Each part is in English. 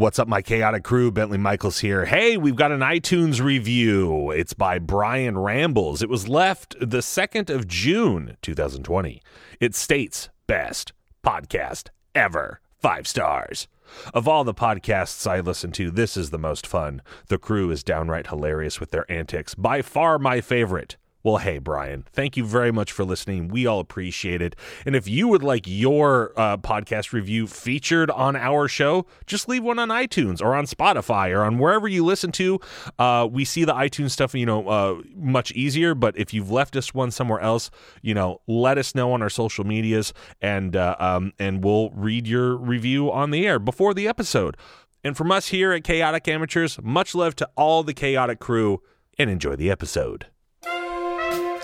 What's up, my chaotic crew? Bentley Michaels here. Hey, we've got an iTunes review. It's by Brian Rambles. It was left the 2nd of June, 2020. It states best podcast ever. Five stars. Of all the podcasts I listen to, this is the most fun. The crew is downright hilarious with their antics. By far my favorite. Well, hey, Brian, thank you very much for listening. We all appreciate it. And if you would like your uh, podcast review featured on our show, just leave one on iTunes or on Spotify or on wherever you listen to. Uh, we see the iTunes stuff, you know, uh, much easier. But if you've left us one somewhere else, you know, let us know on our social medias, and uh, um, and we'll read your review on the air before the episode. And from us here at Chaotic Amateurs, much love to all the Chaotic crew, and enjoy the episode.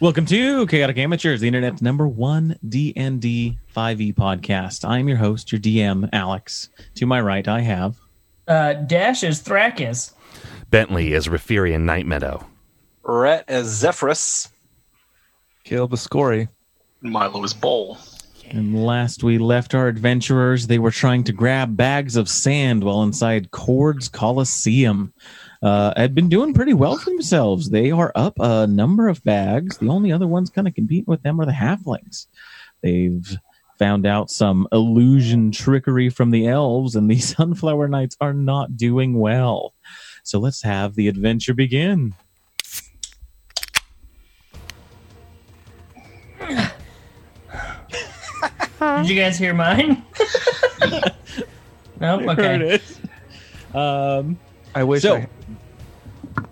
Welcome to Chaotic Amateurs, the internet's number one D&D 5e podcast. I'm your host, your DM, Alex. To my right, I have Uh, Dash is Thrakus. Bentley is Rafirian Night Meadow. Rhett as Zephyrus. Caleb Ascori. Milo is Ball. And last we left our adventurers, they were trying to grab bags of sand while inside Cord's Coliseum. Uh, had been doing pretty well for themselves. They are up a number of bags. The only other ones kind of competing with them are the halflings. They've found out some illusion trickery from the elves, and the Sunflower Knights are not doing well. So let's have the adventure begin. Did you guys hear mine? no. Heard Okay. it. Um, I wish So- I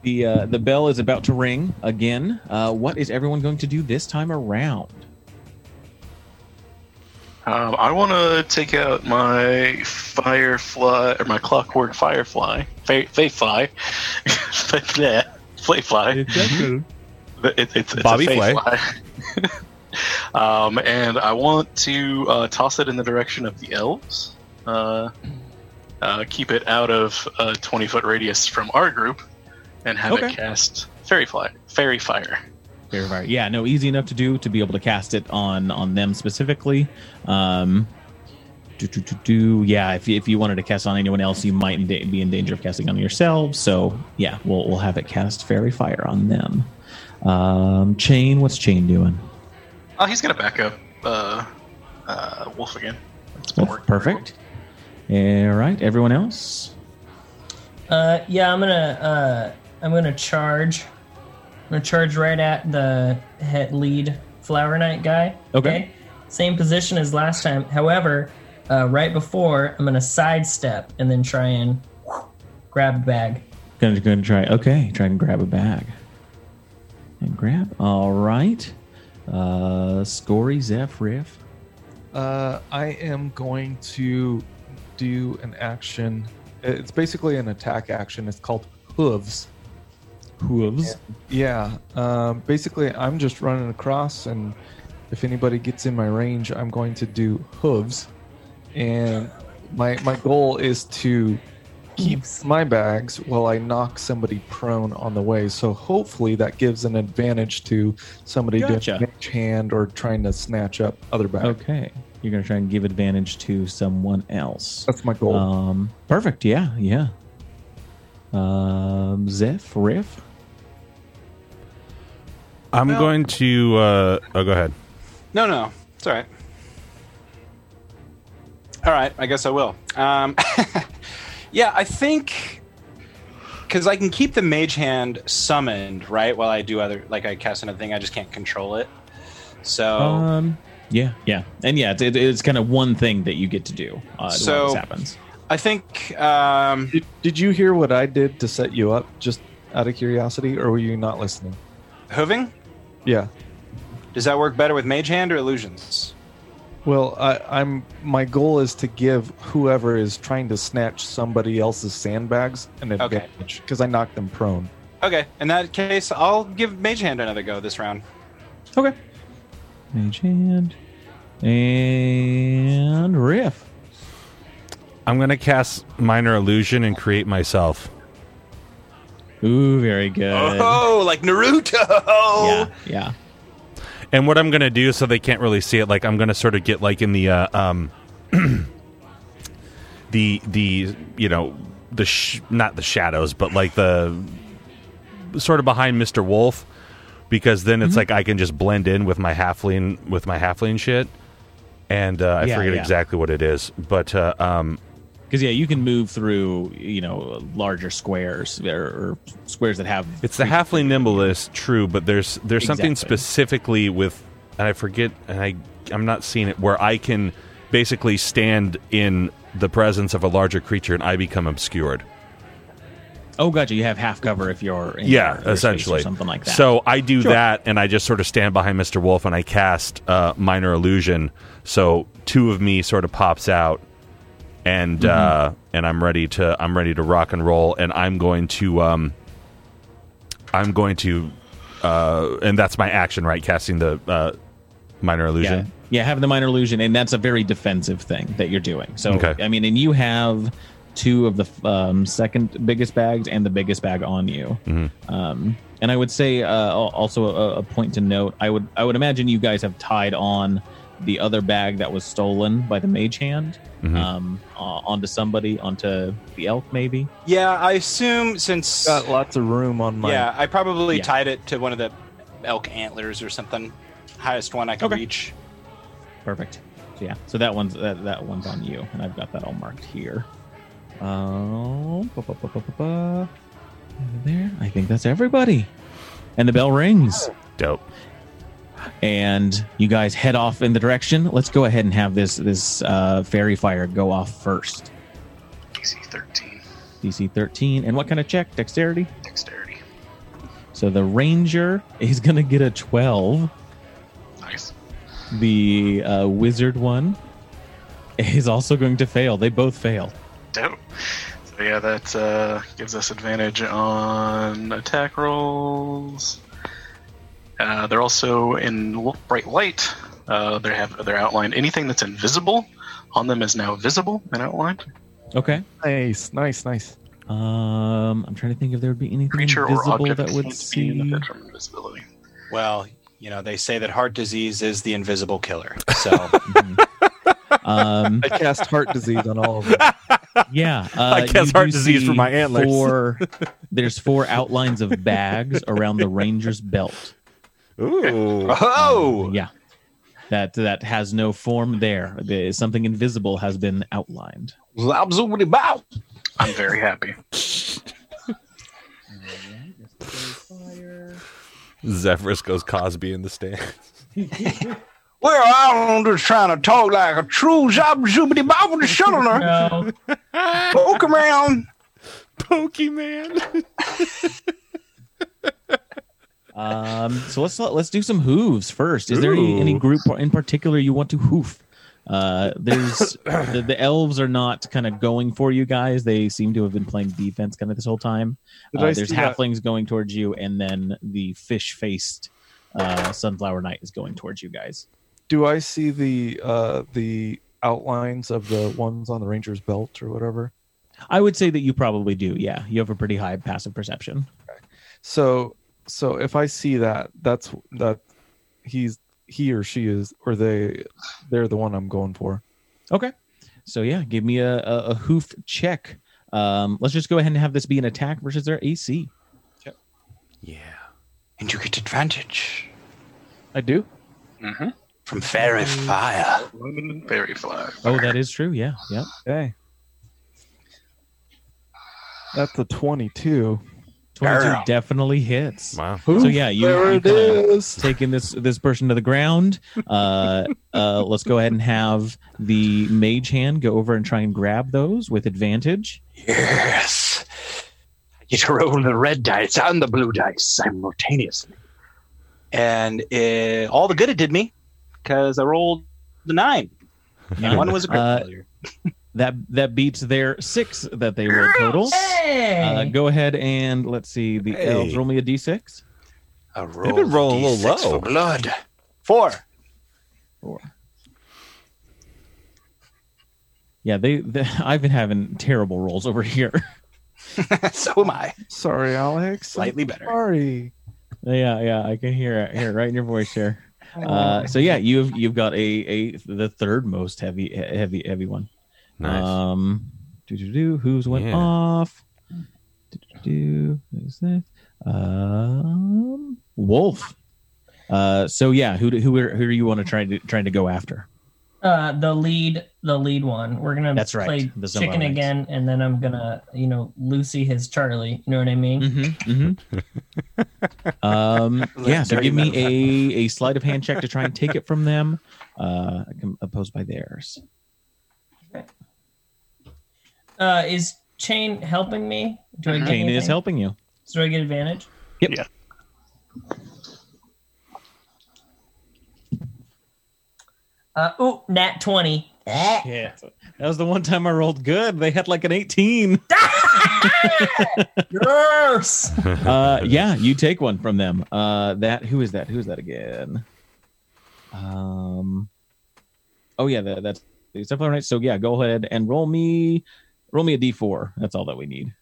the uh, the bell is about to ring again. Uh, what is everyone going to do this time around? Um, I want to take out my firefly or my clockwork firefly, Fay, Fayfly, yeah, Flayfly. It, it, it's, it's Bobby a Flay. Um, and I want to uh, toss it in the direction of the elves. Uh, uh, keep it out of a twenty foot radius from our group, and have Okay. it cast fairy fly, fairy fire. Very, very, yeah, no, easy enough to do to be able to cast it on on them specifically. Um, do, do, do, do. Yeah, if you, if you wanted to cast on anyone else, you might be in danger of casting on yourselves. So yeah, we'll we'll have it cast fairy fire on them. Um, Chain, what's Chain doing? Oh, he's gonna back up uh, uh, Wolf again. It's been Well, perfect. All right, everyone else. Uh, yeah, I'm gonna uh, I'm gonna charge. I'm gonna charge right at the head lead Flower Knight guy. Okay. Same position as last time. However, uh, right before I'm gonna sidestep and then try and grab a bag. Gonna gonna try. Okay, try and grab a bag. And grab. All right. Uh, Scory, Zeph, Riff. uh, I am going to do an action. It's basically an attack action. It's called hooves. Hooves. Yeah. Um, basically, I'm just running across, and if anybody gets in my range, I'm going to do hooves. And my my goal is to keep my bags while I knock somebody prone on the way. So hopefully that gives an advantage to somebody Gotcha. doing mage hand or trying to snatch up other bags. Okay. You're gonna try and give advantage to someone else. That's my goal. Um, perfect. Yeah, yeah. Um, Zeph, Riff. I'm going to. Uh, oh, go ahead. No, no, it's all right. All right, I guess I will. Um, yeah, I think because I can keep the mage hand summoned, right? While I do other, like I cast another thing, I just can't control it. So Um, yeah, yeah, and yeah, it's, it, it's kind of one thing that you get to do. Uh, So- while this happens. I think um, Did, did you hear what I did to set you up, just out of curiosity, or were you not listening? hooving Yeah. does that work better with mage hand or illusions? Well, I, I'm. My goal is to give whoever is trying to snatch somebody else's sandbags an advantage because I knocked them prone. Okay, in that case, I'll give Mage Hand another go this round. Okay. Mage hand and riff. I'm gonna cast minor illusion and create myself. Ooh, very good. Oh, like Naruto! Yeah, yeah. And what I'm gonna do, so they can't really see it, like I'm gonna sort of get like in the uh, um, the the you know the sh- not the shadows, but like the sort of behind Mister Wolf, because then it's like I can just blend in with my halfling with my halfling shit, and uh, I Yeah, forget yeah. exactly what it is, but uh, um, Because yeah, you can move through you know larger squares or, or squares that have. It's the halfling nimblest, true, but there's there's something specifically with, and I forget, and I I'm not seeing it where I can basically stand in the presence of a larger creature and I become obscured. Oh, gotcha. You have half cover if you're in Yeah, your- essentially something like that. So I do Sure. that, and I just sort of stand behind Mister Wolf and I cast uh, minor illusion. So two of me sort of pops out, and Mm-hmm. uh, and I'm ready to I'm ready to rock and roll, and I'm going to um, I'm going to, uh, and that's my action, right? Casting the uh, minor illusion. yeah, having the minor illusion, and that's a very defensive thing that you're doing. So Okay. I mean, and you have two of the um, second biggest bags and the biggest bag on you. Mm-hmm. Um, and I would say uh, also a, a point to note. I would I would imagine you guys have tied on the other bag that was stolen by the mage hand Mhm. um, uh, onto somebody, onto the elk, maybe. Yeah, I assume since. Got lots of room on my. yeah, I probably Yeah. tied it to one of the elk antlers or something. Highest one I could Okay. reach. Perfect. So yeah, so that one's that, that one's on you, and I've got that all marked here. Um, ba. Over there. I think that's everybody. And the bell rings, Dope. And you guys head off in the direction. Let's go ahead and have this this uh, fairy fire go off first. DC 13. DC 13, and what kind of check? Dexterity. Dexterity. So the ranger is gonna get a 12. Nice. The uh, wizard one is also going to fail. They both fail. Dope. So yeah, that uh, gives us advantage on attack rolls. Uh, they're also in bright light. Uh, they have they're outlined. Anything that's invisible on them is now visible and outlined. Okay. Nice, nice, nice. Um, I'm trying to think if there would be anything Creature or invisible object that would can't see. from invisibility. Well, you know, they say that heart disease is the invisible killer. So, Um, I cast heart disease on all of them. yeah, uh, I cast heart disease for my antlers. Four, there's four outlines of bags around the ranger's belt. Ooh. oh, um, Yeah, that that has no form there. The- Something invisible has been outlined. I'm very happy. Zephyrus goes Cosby in the stand. well, I'm just trying to talk like a true zob zoobity bob with the shuttler. No. Poke around. Pokemon. Um, so let's let's do some hooves first. Is there any, any group in particular you want to hoof? Uh, there's the, the elves are not kind of going for you guys. They seem to have been playing defense kind of this whole time. Uh, there's see that? halflings going towards you, and then the fish faced uh, sunflower knight is going towards you guys. Do I see the uh the outlines of the ones on the ranger's belt or whatever? I would say that you probably do. Yeah, you have a pretty high passive perception. So so if I see that, that's that he's he or she is or they they're the one I'm going for. Okay. So yeah, give me a, a, a hoof check. Um, let's just go ahead and have this be an attack versus their AC. Yep. Yeah. And you get advantage I do. Mm-hmm. from fairy fire. Fairy fly. Oh, that is true. Yeah. Yeah. Okay. That's a 22. 22 Girl. definitely hits. Wow. So yeah, you, there you it kinda taking this this person to the ground. Uh, uh, let's go ahead and have the mage hand go over and try and grab those with advantage. Yes. I get to roll the red dice and the blue dice simultaneously. And uh, all the good it did me because I rolled the nine. And one was a crit Uh, failure. That that beats their six that they rolled total. Hey! Uh, go ahead and let's see. The Hey. elves roll me a d6. A They've been rolling a little low. For blood. Four. Four. Yeah, they, they. I've been having terrible rolls over here. so am I. Sorry, Alex. Slightly better. Sorry. yeah, yeah, I can hear it here, right in your voice here. Uh, so yeah, you've you've got a a the third most heavy heavy heavy one. Nice. Um, do do do. Who's went Yeah. off? Do do do. Who's that? Um, Wolf. Uh, so yeah, who do- who are, who do you want to try to trying to go after? Uh, the lead, the lead one. We're gonna That's right, play the Zumba chicken ranks. again, and then I'm gonna, you know, Lucy his Charlie. You know what I mean? Mm-hmm. mm-hmm. um, yeah. So give me a a sleight of hand check to try and take it from them. Uh, com- opposed by theirs. Uh, is Chain helping me? Do I get Chain is helping you. So do I get advantage? Yep. Yeah. Uh, ooh, nat twenty. Yeah, that was the one time I rolled good. They had like an eighteen. Yes. uh yeah you take one from them uh that who is that who is that again um oh yeah that, that's it's definitely right so yeah go ahead and roll me roll me a d4 that's all that we need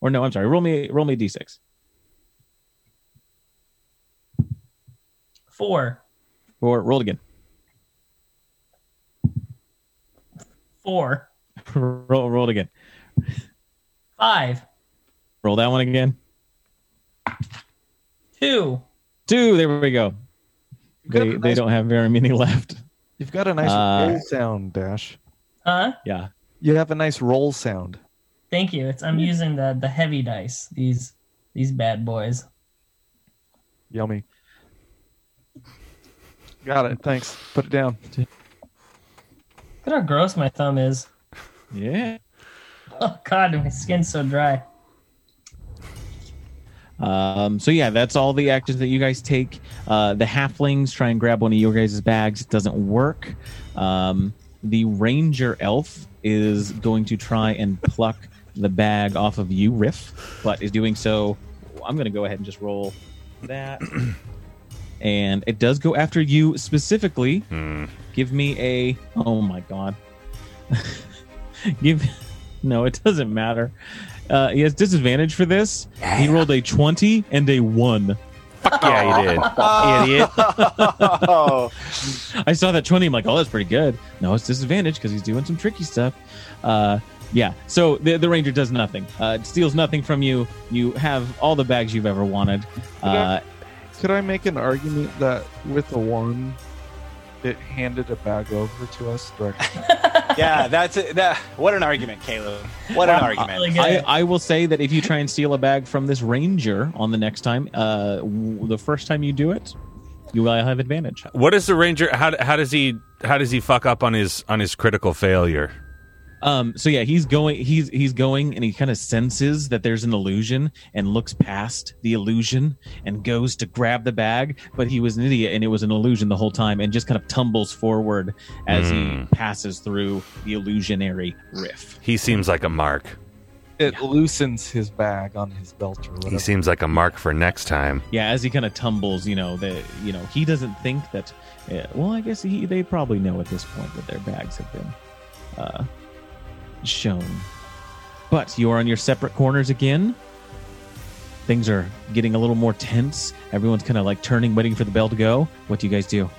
or no i'm sorry roll me roll me a d6 Four. or roll it again Four. roll roll it again Five. roll that one again Two. two there we go they, a they don't have very many left You've got a nice Uh, sound, Dash. Huh? yeah You have a nice roll sound. Thank you. It's I'm using the the heavy dice. These these bad boys. Yummy. Got it. Thanks. Put it down. Look at how gross my thumb is. yeah Oh god, my skin's so dry. Um, so yeah, that's all the actions that you guys take. Uh, the halflings try and grab one of your guys' bags. It doesn't work. Um, the ranger elf is going to try and pluck the bag off of you, Riff, but is doing so. I'm going to go ahead and just roll that. and it does go after you specifically. Hmm. Give me a. Oh my god. Give. No, it doesn't matter. Uh, he has disadvantage for this. He rolled a 20 and a 1. Fuck yeah, you did. Idiot. I saw that 20. I'm like, oh, that's pretty good. No, it's disadvantage because he's doing some tricky stuff. Uh, yeah, so the, the ranger does nothing. Uh, steals nothing from you. You have all the bags you've ever wanted. Uh, Could I make an argument that with a one, it handed a bag over to us directly? yeah, that's it. That, what an argument, Caleb. What an argument. good. I, I will say that if you try and steal a bag from this ranger on the next time, uh, w- the first time you do it, you will have advantage. What is the ranger? How, how does he? How does he fuck up on his on his critical failure? Um, so yeah, he's going. He's he's going, and he kind of senses that there's an illusion, and looks past the illusion and goes to grab the bag. But he was an idiot, and it was an illusion the whole time, and just kind of tumbles forward as he Hmm. passes through the illusionary riff. He seems like a mark. It loosens his bag on his belt or whatever. He seems like a mark for next time. Yeah, as he kind of tumbles, you know that you know he doesn't think that. Uh, well, I guess he, they probably know at this point that their bags have been uh, shown. But you are on your separate corners again. Things are getting a little more tense. Everyone's kind of like turning, waiting for the bell to go. What do you guys do?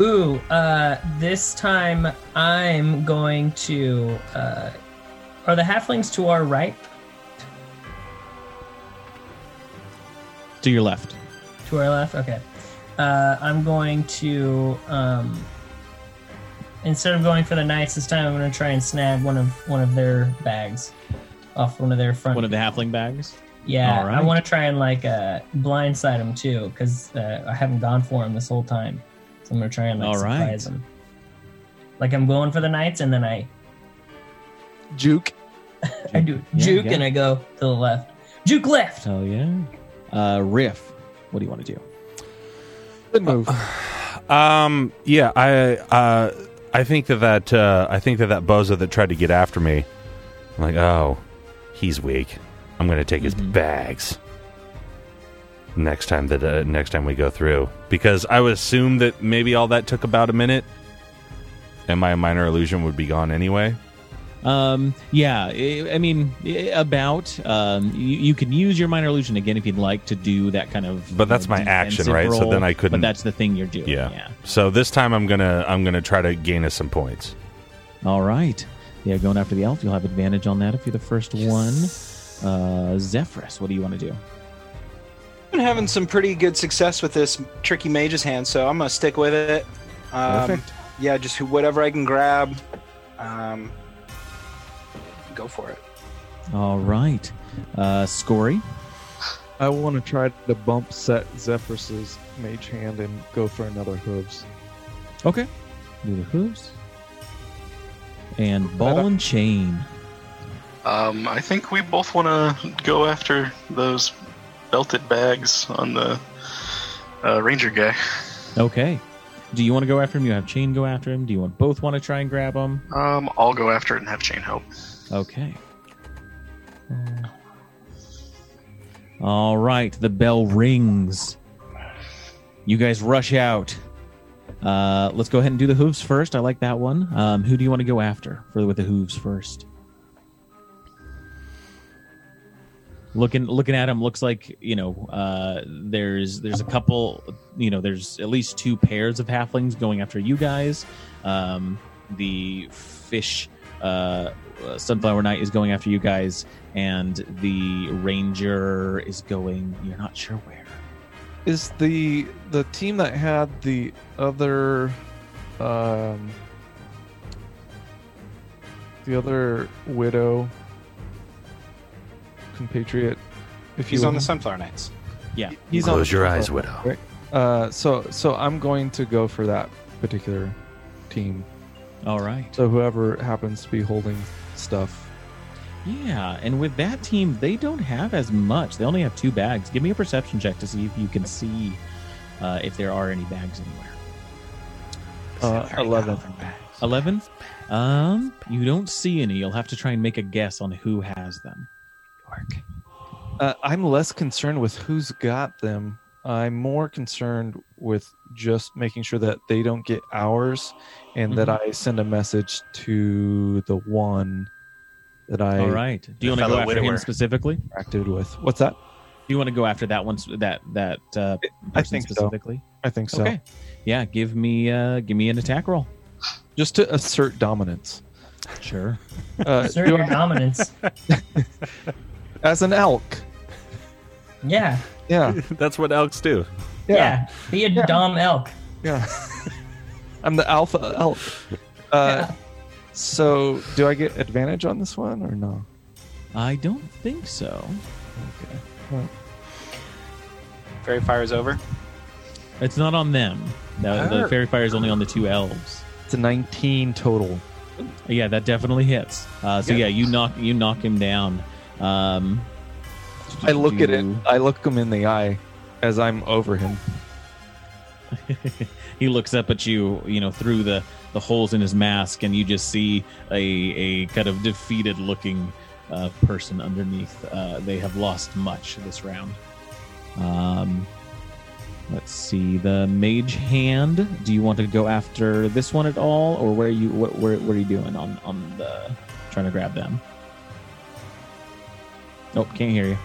Ooh, uh, this time I'm going to. Uh, are the halflings to our right? To your left. To our left? Okay. Uh, I'm going to. Um, instead of going for the knights this time, I'm going to try and snag one of one of their bags off one of their front. One of the halfling bags. Yeah, All I want to try and like uh, blindside them too, because uh, I haven't gone for them this whole time. So I'm gonna try and like All surprise right. them. Like I'm going for the knights, and then I Juke. I do Yeah, juke, yeah. and I go to the left. Juke left. Oh yeah. Uh, Riff. What do you want to do? Good move. Um. Yeah. I. Uh. I think that that. Uh, I think that that bozo that tried to get after me. I'm like, oh, he's weak. I'm gonna take his bags. Next time that uh, next time we go through, because I would assume that maybe all that took about a minute, and my minor illusion would be gone anyway. Um, yeah, I I mean, about. Um, you, you can use your minor illusion again if you'd like to do that kind of. But that's know, my action, defensive right? So then I couldn't- But that's the thing you're doing. Yeah. Yeah. So this time I'm gonna I'm gonna try to gain us some points. All right. Yeah, going after the elf, you'll have advantage on that if you're the first one. Uh, Zephyrus, what do you want to do? I've been having some pretty good success with this tricky mage's hand, so I'm gonna stick with it. Um, Perfect. Yeah, just whatever I can grab. Um, go for it. All right. Uh, Scory. I want to try to bump set Zephyrus's mage hand and go for another hooves. Okay. Do the hooves. And ball and chain. Um, I think we both want to go after those belted bags on the uh, ranger guy. Okay. Do you want to go after him? You have chain go after him. Do you want both want to try and grab him? Um, I'll go after it and have chain help. Okay. All right, the bell rings. You guys rush out. Uh, let's go ahead and do the hooves first. I like that one. Um, who do you want to go after for with the hooves first? Looking looking at him, looks like you know. Uh, there's there's a couple. You know, there's at least two pairs of halflings going after you guys. Um, the fish uh, Sunflower Knight is going after you guys, and the Ranger is going. You're not sure where. Is the the team that had the other um the other widow compatriot if He's you on the? Sunflower Knights. Yeah. he's on Close the your eyes, Sunflower, widow. right? Uh so so I'm going to go for that particular team. All right. So whoever happens to be holding stuff. Yeah, and with that team, they don't have as much. They only have two bags. Give me a perception check to see if you can see uh, if there are any bags anywhere. Uh, eleven. Eleven. Um, you don't see any. You'll have to try and make a guess on who has them. Uh, I'm less concerned with who's got them. I'm more concerned with just making sure that they don't get ours, and that Mm-hmm. I send a message to the one that I All right. Do you want to go fellow after him specifically? Do interacted with. What's that? Do you want to go after that one? That that uh, I person think so. specifically. I think so. Okay. Yeah. Give me uh, give me an attack roll. Just to assert dominance. Sure. Uh, Assert your I- dominance. as an elk. Yeah. Yeah. That's what elks do. Yeah. Be a dumb elk. Yeah. I'm the alpha elk. Uh, Yeah. So, do I get advantage on this one or no? I don't think so. Okay. Fairy is over. It's not on them. The, the Ah. fairy fire is only on the two elves. It's a 19 total. Yeah, that definitely hits. Uh, so Good. yeah, you knock you knock him down. Um, I look at it. I look him in the eye as I'm over him. he looks up at you, you know, through the, the holes in his mask, and you just see a, a kind of defeated looking uh, person underneath. Uh, they have lost much this round. Um, let's see the mage hand. Do you want to go after this one at all, or where are you? What, where, what are you doing on on the trying to grab them? Nope, can't hear you.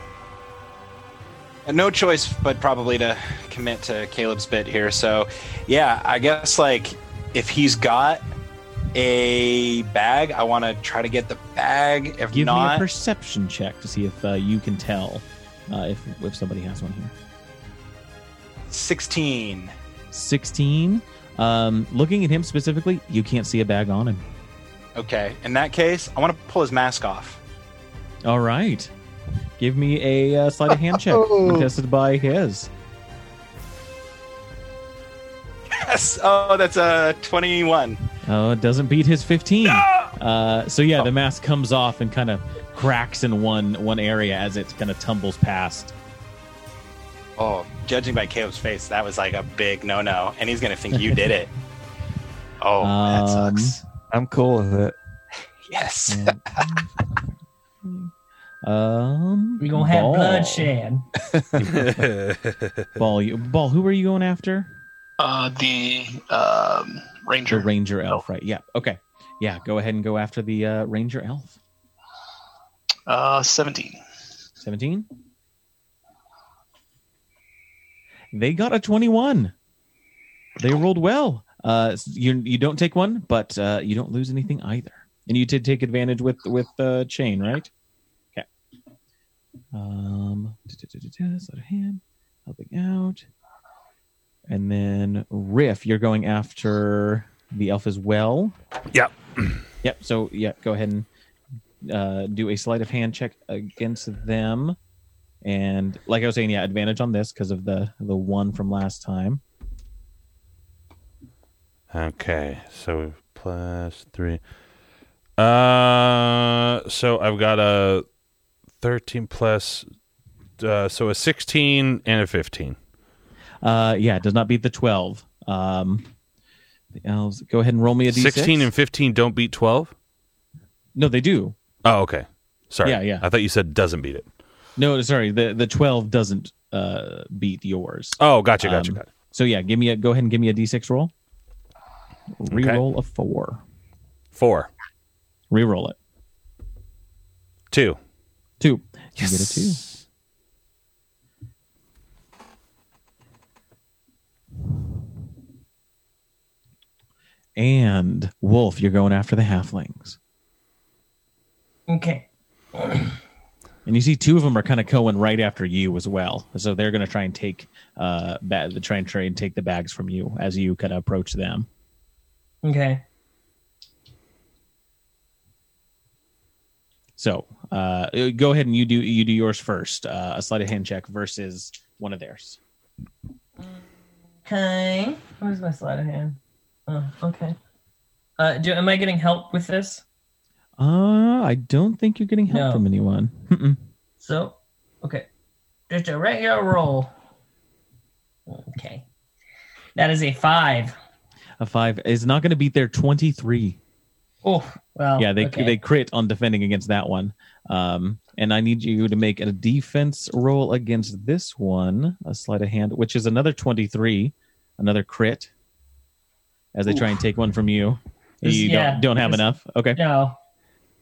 Uh, No choice but probably to commit to Caleb's bit here. So, yeah, I guess like if he's got a bag, I want to try to get the bag. If Give me a perception check to see if uh, you can tell uh, if if somebody has one here. 16. 16. Um, looking at him specifically, you can't see a bag on him. Okay. In that case, I want to pull his mask off. All right. Give me a uh, sleight of hand check contested by his. Yes. Oh, that's a 21. Oh, it doesn't beat his 15. Uh, so yeah, the mask comes off and kind of cracks in one one area as it kind of tumbles past. Oh, judging by Caleb's face, that was like a big no-no, and he's gonna think you did it. Oh, that Um, sucks. I'm cool with it. Yes. Um, We gonna have Ball. bloodshed. Ball, you, ball. Who are you going after? Uh, the um, The ranger. ranger elf, right? Yeah. Okay. Yeah. Go ahead and go after the uh, ranger elf. Uh, seventeen. Seventeen. They got a twenty-one. They rolled well. Uh, you you don't take one, but uh, you don't lose anything either, and you did take advantage with with uh, chain, right? Um, sleight of hand, helping out, and then Riff, you're going after the elf as well. Yep. Yep. So yeah, go ahead and uh, do a sleight of hand check against them, and like I was saying, yeah, advantage on this because of the the one from last time. Okay, so plus three. Uh, so I've got a thirteen plus, uh, so a sixteen and a fifteen. Uh, yeah, it does not beat the twelve. Um, the elves. Go ahead and roll me a d6. Sixteen and fifteen don't beat twelve. no, they do. Oh, okay. Sorry. Yeah, yeah. I thought you said doesn't beat it. No, sorry. The the twelve doesn't uh beat yours. Oh, gotcha, gotcha, Um, gotcha. So yeah, give me a go ahead and give me a d6 roll. Reroll a four. Four, Reroll it. Two. Two. You get a two. And Wolf, you're going after the halflings. Okay. And you see two of them are kind of going right after you as well. So they're going to try and take uh ba- try and try and take the bags from you as you kind of approach them. Okay. So uh go ahead and you do you do yours first. Uh, a sleight of hand check versus one of theirs. Okay. Where's my sleight of hand? Oh, okay. Uh, do am I getting help with this? Uh I don't think you're getting help No. from anyone. Mm-mm. So, okay, just a regular roll. Okay, that is a five. A five is not going to beat their 23. Oh, well. yeah, they okay. they crit on defending against that one. Um, and I need you to make a defense roll against this one, a sleight of hand, which is another 23, another crit. As they try and take one from you, This- you yeah, don't don't have this- enough. Okay. no.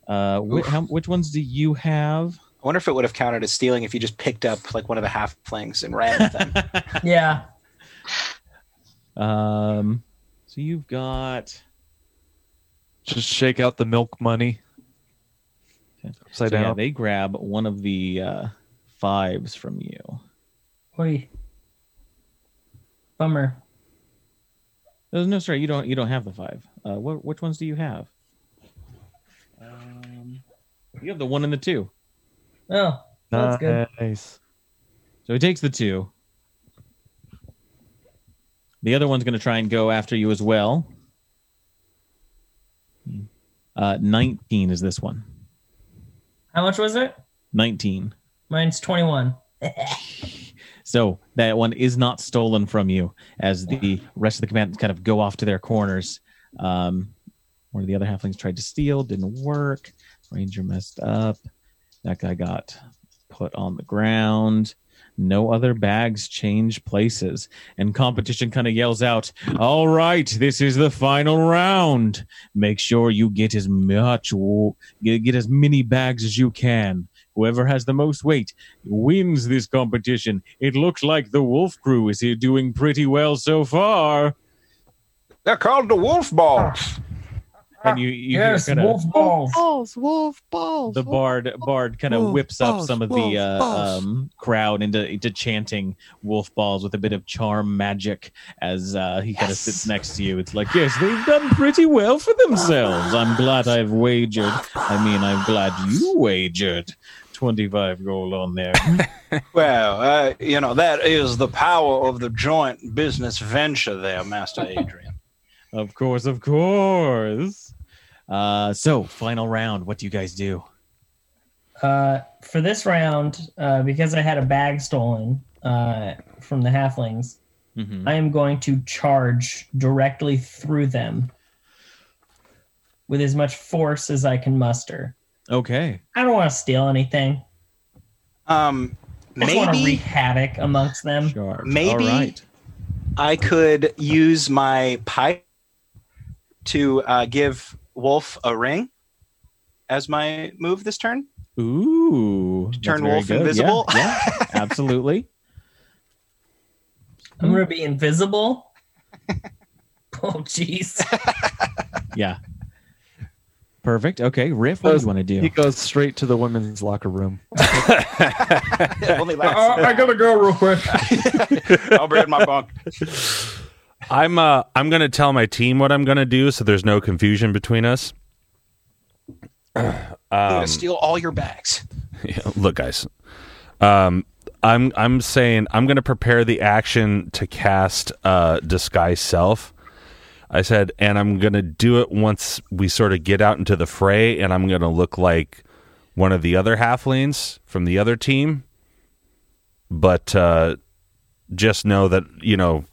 Uh, whi- how, which ones do you have? I wonder if it would have counted as stealing if you just picked up like one of the halflings and ran with them. Yeah. Um, so you've got Just shake out the milk money. Okay. Upside so yeah, they grab one of the uh, fives from you. Oi. Bummer. No, no, sorry, you don't. You don't have the five. Uh, what, which ones do you have? Um, you have the one and the two. Oh, that's good. Nice. So he takes the two. The other one's going to try and go after you as well. Uh, nineteen is this one. How much was it? Nineteen. Mine's twenty-one. So that one is not stolen from you, as the rest of the command kind of go off to their corners. Um, one of the other halflings tried to steal, didn't work. Ranger messed up. That guy got put on the ground. No other bags change places, and competition kind of yells out, "All right, this is the final round. Make sure you get as much, get, as many bags as you can. Whoever has the most weight wins this competition. It looks like the Wolf Crew is here doing pretty well so far." They're called the wolf balls. And you, you yes, hear kind wolf balls. balls, wolf balls. the bard bard kind of Wolf whips up some of the uh, um, crowd into, into chanting wolf balls with a bit of charm magic as uh, he kind of sits next to you. It's like, yes, they've done pretty well for themselves. I'm glad I've wagered. I mean, I'm glad you wagered. 25 gold on there. Well, uh, you know, that is the power of the joint business venture there, Master Adrian. of course, of course. Uh, so, final round. What do you guys do? Uh, for this round, uh, because I had a bag stolen uh, from the halflings, Mhm. I am going to charge directly through them with as much force as I can muster. Okay. I don't want to steal anything. Um, I just want to maybe wreak havoc amongst them. Charge. Maybe- All right. I could use my pipe to uh, give Wolf a ring as my move this turn. Ooh. turn Wolf good. Invisible? Yeah, absolutely. I'm going to be invisible. oh, jeez. Yeah. Perfect. Okay, Riff, what do you want to do? He goes straight to the women's locker room. Only lasts. Uh, gotta go real quick. I'll be in my bunk. I'm uh I'm gonna tell my team what I'm gonna do, so there's no confusion between us. I'm Um, gonna steal all your bags. Yeah, look, guys. Um, I'm I'm saying I'm going to prepare the action to cast uh, disguise self. I said, and I'm going to do it once we sort of get out into the fray, and I'm going to look like one of the other halflings from the other team. But uh, just know that you know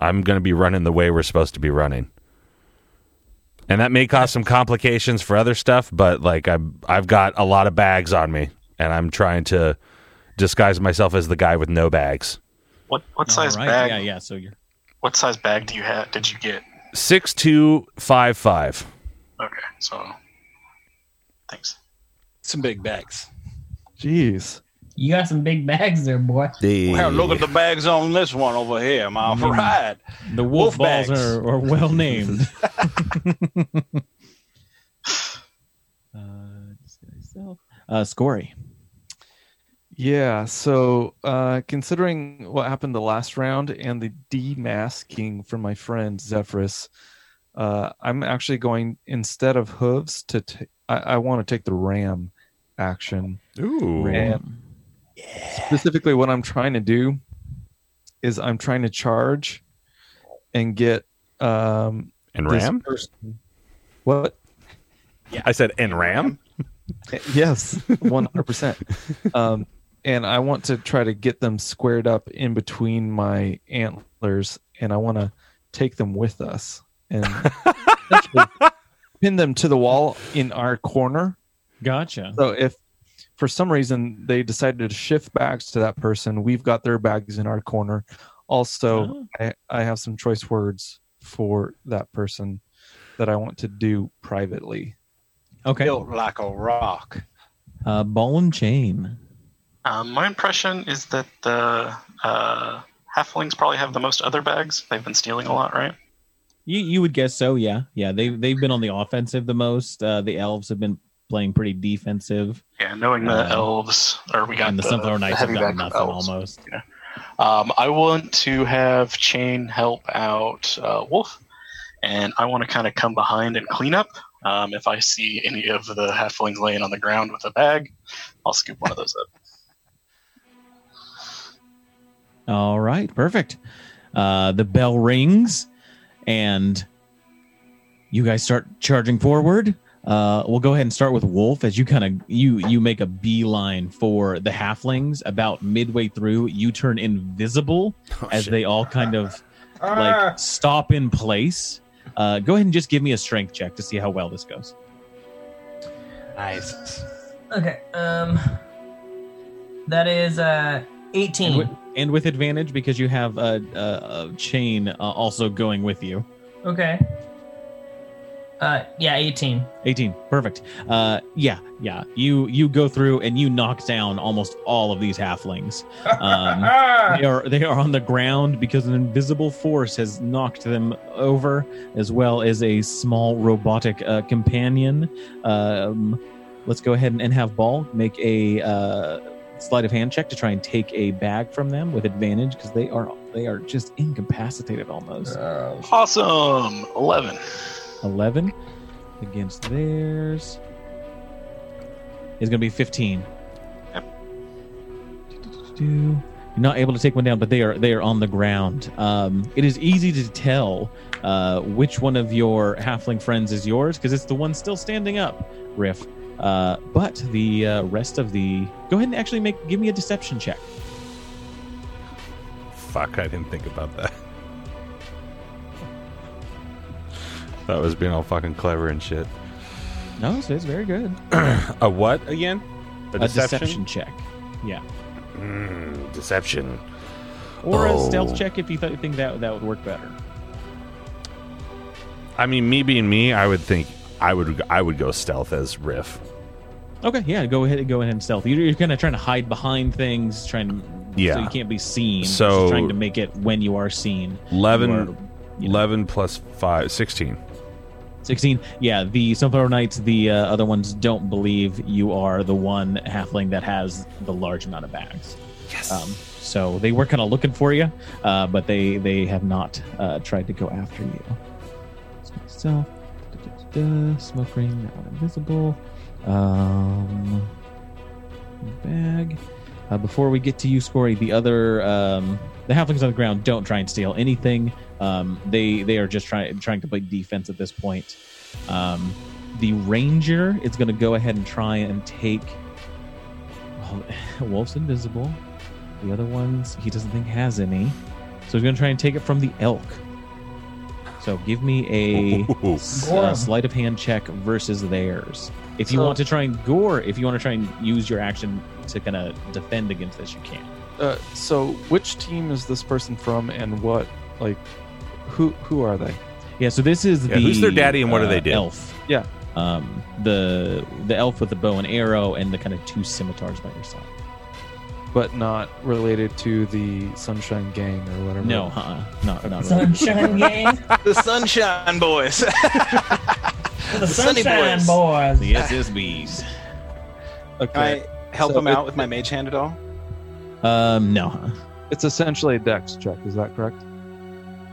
I'm going to be running the way we're supposed to be running. And that may cause some complications for other stuff, but like I've I've got a lot of bags on me, and I'm trying to disguise myself as the guy with no bags. What what size All right. bag? Yeah, yeah. So you're What size bag do you have? Did you get? Six two five five. Okay, so thanks. Some big bags. Jeez. You got some big bags there, boy. Well, look at the bags on this one over here, my Mm. right. the wolf, Wolf balls bags. are, are well named. uh, disguise uh, Scory. Yeah, so uh, considering what happened the last round and the demasking from my friend Zephyrus, uh, I'm actually going instead of hooves to. T- I, I want to take the ram action. Ooh. Ram. Specifically, what I'm trying to do is I'm trying to charge and get um, And ram? person- What? Yeah, I said and ram. Yes, one hundred percent. Um, and I want to try to get them squared up in between my antlers, and I want to take them with us and pin them to the wall in our corner. Gotcha. So if for some reason they decided to shift bags to that person, we've got their bags in our corner. Also, Oh. I, I have some choice words for that person that I want to do privately. Okay. Built like a rock. Uh, ball and chain. Um, my impression is that the uh, halflings probably have the most other bags. They've been stealing a lot, right? You you would guess so, yeah, yeah. They they've been on the offensive the most. Uh, the elves have been playing pretty defensive, Yeah, knowing the Uh, elves, or we got and the, Sunflower Knights have heavy got bag nothing elves. almost. Um, I want to have Chain help out uh, Wolf, and I want to kind of come behind and clean up. Um, if I see any of the halflings laying on the ground with a bag, I'll scoop one of those up. All right, perfect. Uh, the bell rings, and you guys start charging forward. Uh, we'll go ahead and start with Wolf as you kind of you you make a beeline for the halflings. About midway through, you turn invisible as they all kind of like stop in place. Uh, go ahead and just give me a strength check to see how well this goes. Nice. Okay. Um, that is uh And 18. with, and with advantage because you have a, a, a chain uh, also going with you. Okay. Uh, yeah, 18. 18 perfect. Uh yeah yeah. You you go through and you knock down almost all of these halflings. Um they are they are on the ground because an invisible force has knocked them over as well as a small robotic uh, companion. Um let's go ahead and, and have ball make a uh sleight of hand check to try and take a bag from them with advantage because they are they are just incapacitated almost. Awesome, eleven. 11 against theirs is going to be 15. Yep. You're not able to take one down, but they are they are on the ground. Um, it is easy to tell uh, which one of your halfling friends is yours because it's the one still standing up. Riff. Uh, but the uh, rest of the go ahead and actually make give me a deception check. Fuck, I didn't think about that. That was being all fucking clever and shit. No, it's very good. A what again? A A deception check. Yeah. Mm, deception. Or Oh. a stealth check if you th- think that that would work better. I mean, me being me, I would think I would I would go stealth as Riff. Okay, yeah, go ahead, and go ahead and stealth. You're, you're kind of trying to hide behind things, trying to, Yeah. so you can't be seen. So- trying to make it when you are seen. 11, You are, you know. 11 plus 5, 16. 16 yeah the sunflower knights the uh, other ones don't believe you are the one halfling that has the large amount of bags. Yes. um, so they were kind of looking for you uh, but they they have not uh, tried to go after you. So smoke ring now invisible. Um bag uh, before we get to you Scory, the other um, the halflings on the ground don't try and steal anything um, they they are just trying trying to play defense at this point. Um, the ranger is going to go ahead and try and take. Well, Wolf's invisible. The other ones he doesn't think has any, so he's going to try and take it from the elk. So give me a Ooh. uh, sleight of hand check versus theirs. If you So- want to try and gore, if you want to try and use your action to kind of defend against this, you can. Uh, so, which team is this person from, and what, like, who who are they? Yeah, so this is Yeah, the who's their daddy and what do they do? Elf. Yeah. Um, the the elf with the bow and arrow and the kind of two scimitars by your side. But not related to the Sunshine Gang or whatever. No, uh-uh. not not. Sunshine Gang. The Sunshine Boys. The Sunny Sunshine Boys. Boys. the SSBs. Okay. I help So him it- out with my mage hand at all? Um, no. It's essentially a dex check. Is that correct?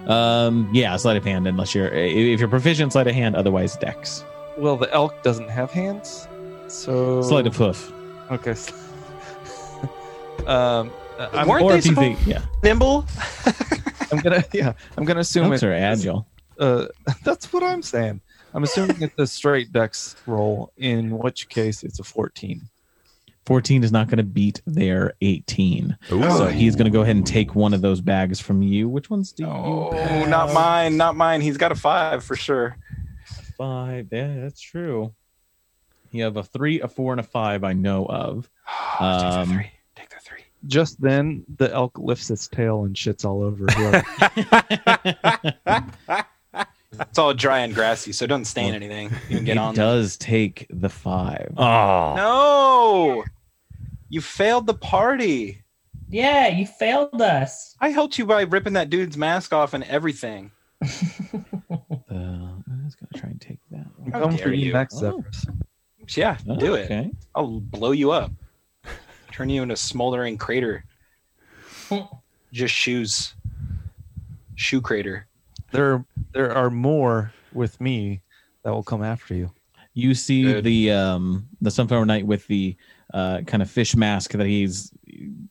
Um, yeah, sleight of hand unless you're if you're proficient sleight of hand, otherwise dex. Well, the elk doesn't have hands, so Sleight of hoof. Okay. um, I'm, Weren't or they supposed- think, yeah, Nimble? I'm gonna yeah, I'm gonna assume elks it, are agile. uh, that's what I'm saying. I'm assuming it's a straight dex roll, in which case it's a 14. 14 is not going to beat their 18. Ooh. So he's going to go ahead and take one of those bags from you. Which ones do you Oh, not mine, not mine. He's got a five for sure. Five. Yeah, that's true. You have a three, a four, and a five. I know of. Take the Um, three. Take the three. Just then, the elk lifts its tail and shits all over whoever. It's all dry and grassy, so don't stain anything. You can get it on. there. does take the five. Oh. No, you failed the party. Yeah, you failed us. I helped you by ripping that dude's mask off and everything. Uh, I'm just going to try and take that one. How Come dare for you you. next, Oh. Zephyrus. Yeah, do it. Okay. I'll blow you up. Turn you into a smoldering crater. Just shoes. Shoe crater. There, there are more with me that will come after you. You see Good. the um the sunflower knight with the uh kind of fish mask that he's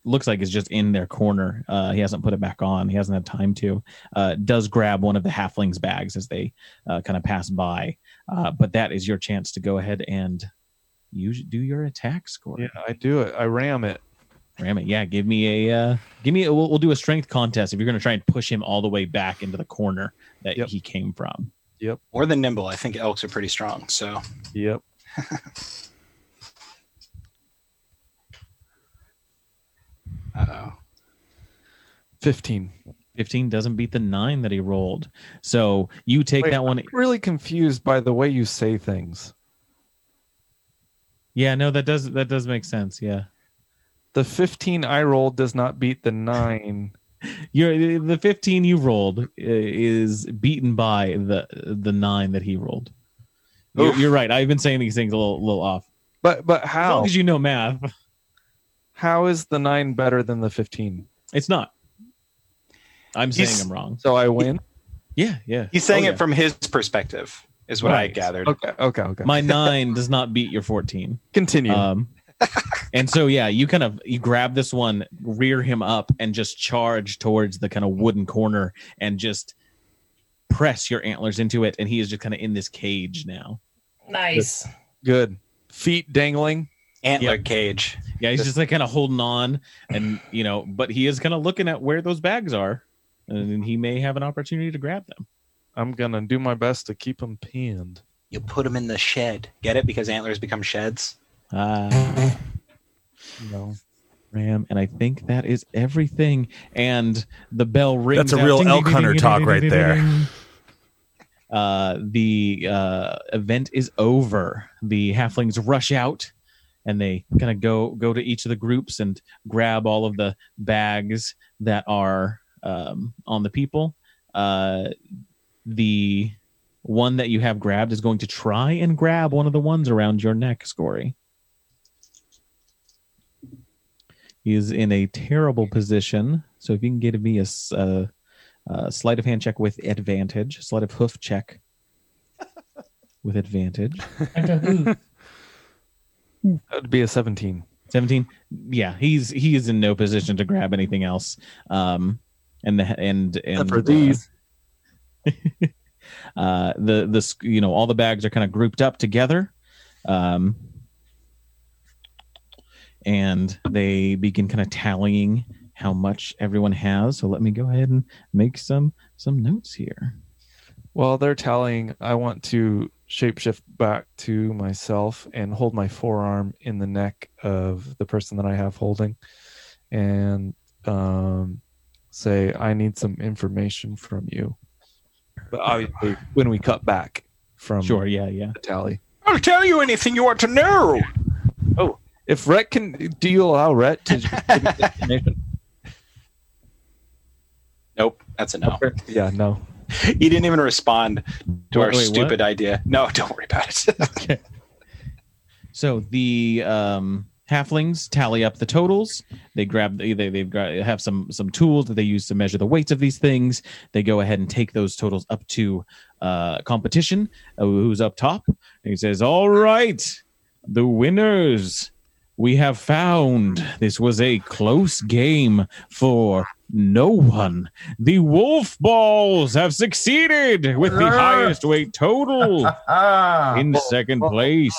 looks like is just in their corner. Uh he hasn't put it back on. He hasn't had time to. Uh does grab one of the halflings bags as they uh, kind of pass by. Uh but that is your chance to go ahead and use do your attack score. Yeah, I do it. I ram it. Ram it. Yeah, give me a uh give me a, we'll, we'll do a strength contest if you're going to try and push him all the way back into the corner that Yep. he came from. Yep. More than nimble. I think elks are pretty strong. So Yep. uh oh. 15. 15 doesn't beat the 9 that he rolled. So you take Wait, that one I'm really confused by the way you say things. Yeah, no, that does that does make sense. Yeah, The 15 I rolled does not beat the 9. you're the fifteen you rolled uh, is beaten by the the nine that he rolled. You're, you're right. I've been saying these things a little, little off. But but As how? long as you know math, How is the 9 better than the 15? it's not. I'm saying He's- I'm wrong. So I win? Yeah, yeah. He's saying Oh, it from his perspective, is what I Right. gathered. Okay, okay, okay. My nine does not beat your fourteen. Continue. Um, and so yeah, you kind of you grab this one, rear him up, and just charge towards the kind of wooden corner, and just press your antlers into it, and he is just kind of in this cage now. Nice. Good. feet dangling. Antler Yep. cage. Yeah, he's just like kind of holding on, and you know, but he is kind of looking at where those bags are, and he may have an opportunity to grab them. I'm gonna do my best to keep him pinned. You put them in the shed. Get it? Because antlers become sheds. Ah, No. Ram, and I think that is everything. And the bell rings. That's a real Ding, elk ding, hunter ding, talk ding, right there. ding, ding. Uh, the uh, event is over. The halflings rush out, and they kind of go go to each of the groups and grab all of the bags that are um, on the people. Uh, the one that you have grabbed is going to try and grab one of the ones around your neck, Scory. He is in a terrible position. So if you can give me a, uh, uh, sleight of hand check with advantage, sleight of hoof check with advantage. That would be a 17. 17 yeah he's he is in no position to grab anything else. Um and the and and for these. uh, uh the the you know all the bags are kind of grouped up together. Um and they begin kind of tallying how much everyone has. So let me go ahead and make some some notes here. While they're tallying, I want to shapeshift back to myself and hold my forearm in the neck of the person that I have holding and um, say, I need some information from you. But obviously, when we cut back from sure yeah yeah the tally. I'll tell you anything you want to know. Oh, if Rhett can, do you allow Rhett to give me the information? Nope, that's a no. Yeah, no. He didn't even respond to our Wait, wait, stupid what? idea. No, don't worry about it. okay. So the um, halflings tally up the totals. They grab they they they've got have some some tools that they use to measure the weights of these things. They go ahead and take those totals up to uh, competition. Uh, who's up top? And he says, "All right, the winners." We have found this was a close game for no one. The Wolf Balls have succeeded with the ah. highest weight total. Ah. In second place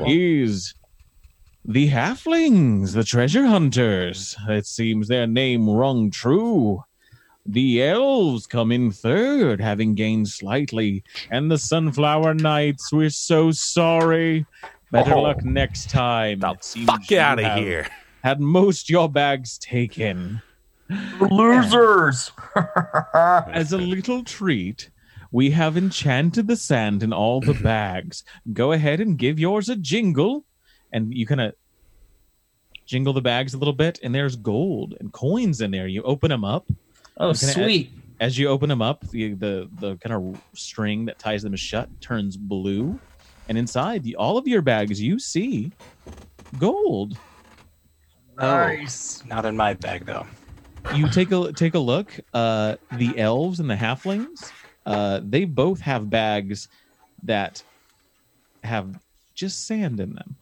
is the halflings, the treasure hunters. It seems their name rung true. The elves come in third, having gained slightly, and the sunflower knights. We're so sorry. Better Oh. luck next time. The fuck out of here. Had most your bags taken. Losers. As a little treat, we have enchanted the sand in all the bags. Go ahead and give yours a jingle, and you kind of jingle the bags a little bit, and there's gold and coins in there. You open them up. oh, Can I add- sweet. As you open them up, the the, the kind of string that ties them shut turns blue, and inside the, all of your bags, you see gold. Oh, nice. Not in my bag though. You take a take a look. Uh, the elves and the halflings, uh, they both have bags that have just sand in them,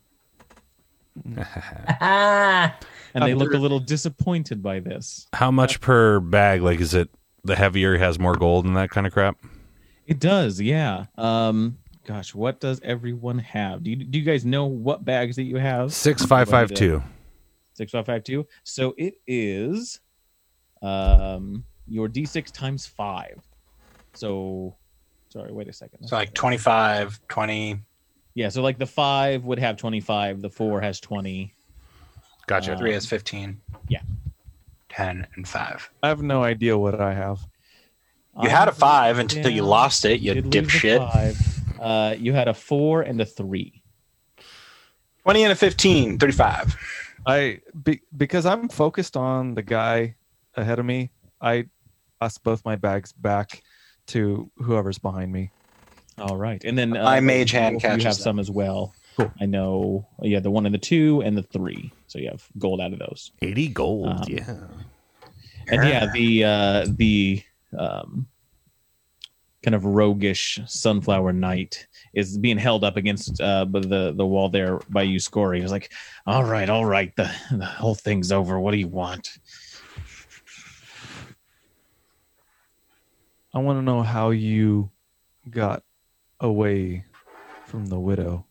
and they look a little disappointed by this. How much per bag? Like, is it the heavier has more gold and that kind of crap? It does, yeah. Um, gosh, what does everyone have? Do you do you guys know what bags that you have? Six five five two. Six five five two. So it is, um, your d six times five. So, sorry, wait a second. So like 25, 20. Yeah, so like the five would have 25, the four has 20. Gotcha. Uh, Three has 15. yeah. 10 and 5. I have no idea what I have. You had a 5 until you lost it, you did leave the dipshit. five. Uh, you had a four and a three. 20 and a 15, 35. I be, because I'm focused on the guy ahead of me. I toss both my bags back to whoever's behind me. All right, and then uh, My mage hand you catches have them. some as well. Cool. I know. Yeah, the one and the two and the three. So you have gold out of those. Eighty gold. Um, yeah. And yeah, the uh, the um, kind of roguish sunflower knight is being held up against uh, the the wall there by you, Scory. He's like, "All right, all right, the the whole thing's over. What do you want?" I want to know how you got away from the widow.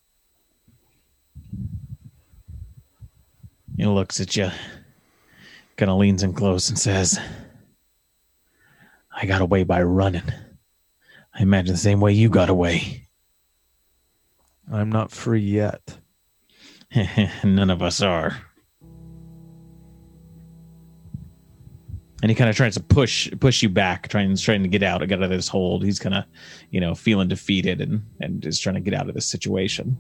He looks at you, kind of leans in close and says, I got away by running. I imagine the same way you got away. I'm not free yet. None of us are. And he kind of tries to push push you back, trying trying to get out, get out of this hold. He's kind of, you know, feeling defeated and and is trying to get out of this situation.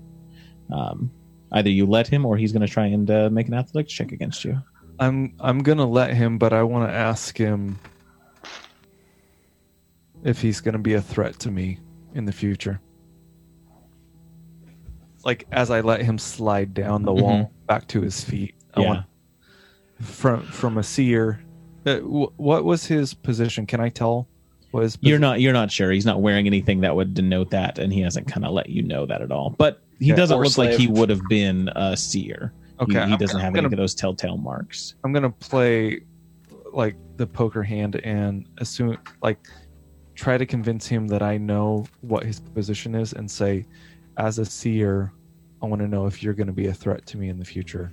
Um, either you let him, or he's going to try and uh, make an athletics check against you. I'm I'm gonna let him, but I want to ask him if he's gonna be a threat to me in the future. Like as I let him slide down the wall back to his feet. I Yeah. want from from a seer. Uh, wh- what was his position? Can I tell? What his You're not you're not sure. He's not wearing anything that would denote that, and he hasn't kind of let you know that at all. But he Yeah. doesn't Or look like he would have been a seer. Okay, he, he doesn't gonna- have I'm any gonna- of those telltale marks. I'm gonna play like the poker hand and assume like try to convince him that I know what his position is and say, as a seer, I want to know if you're going to be a threat to me in the future.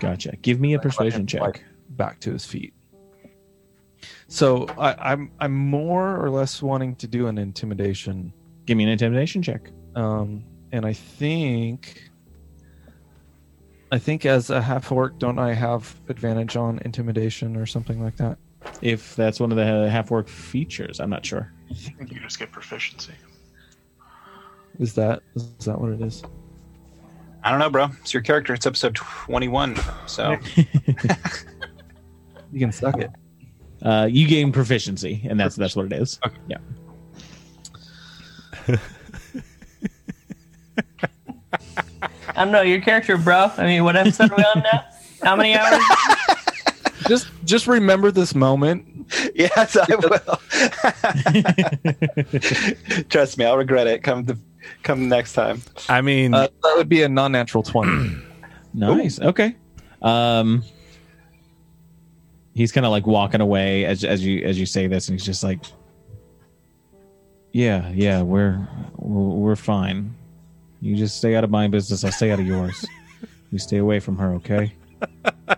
Gotcha. Give me a persuasion check. like, back to his feet. So I, I'm I'm more or less wanting to do an intimidation, Give me an intimidation check. um, and I think. I think as a half orc, don't I have advantage on intimidation or something like that? If that's one of the half orc features, I'm not sure. I think you just get proficiency. Is that is that what it is? I don't know, bro. It's your character. It's episode 21. So You can suck it. Uh, you gain proficiency, and that's that's what it is. Yeah. I don't know your character, bro. I mean, what episode are we on now? How many hours? Just just remember this moment. yes, I will. Trust me, I'll regret it. Come the come next time. I mean, Uh, that would be a non-natural twenty. Nice. Okay. Um, he's kind of like walking away as as you as you say this, and he's just like, "Yeah, yeah, we're we're, we're fine. You just stay out of my business. I'll stay out of yours. You stay away from her, okay?"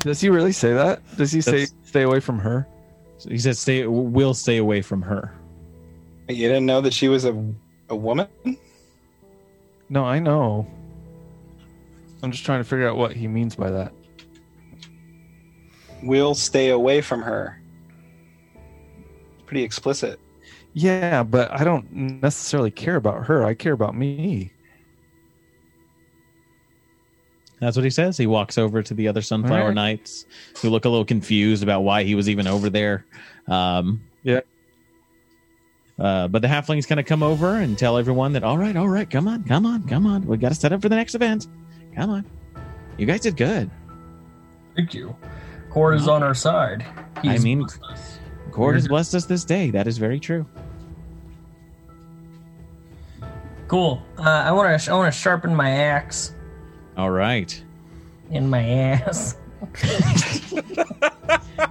Does he really say that? Does he say That's- stay away from her? He said, "Stay. We'll stay away from her." You didn't know that she was a a woman? No, I know. I'm just trying to figure out what he means by that. We'll stay away from her. Pretty explicit. Yeah, but I don't necessarily care about her. I care about me. That's what he says. He walks over to the other Sunflower Alright. Knights, who look a little confused about why he was even over there. Um, Yeah. Uh, but the halflings kind of come over and tell everyone that, all right, all right, come on, come on, come on. We got to set up for the next event. Come on. You guys did good. Thank you. Kord is on our side. I mean-. Kord has blessed us this day. That is very true. cool. Uh, I want to. I want to sharpen my axe All right. in my ass.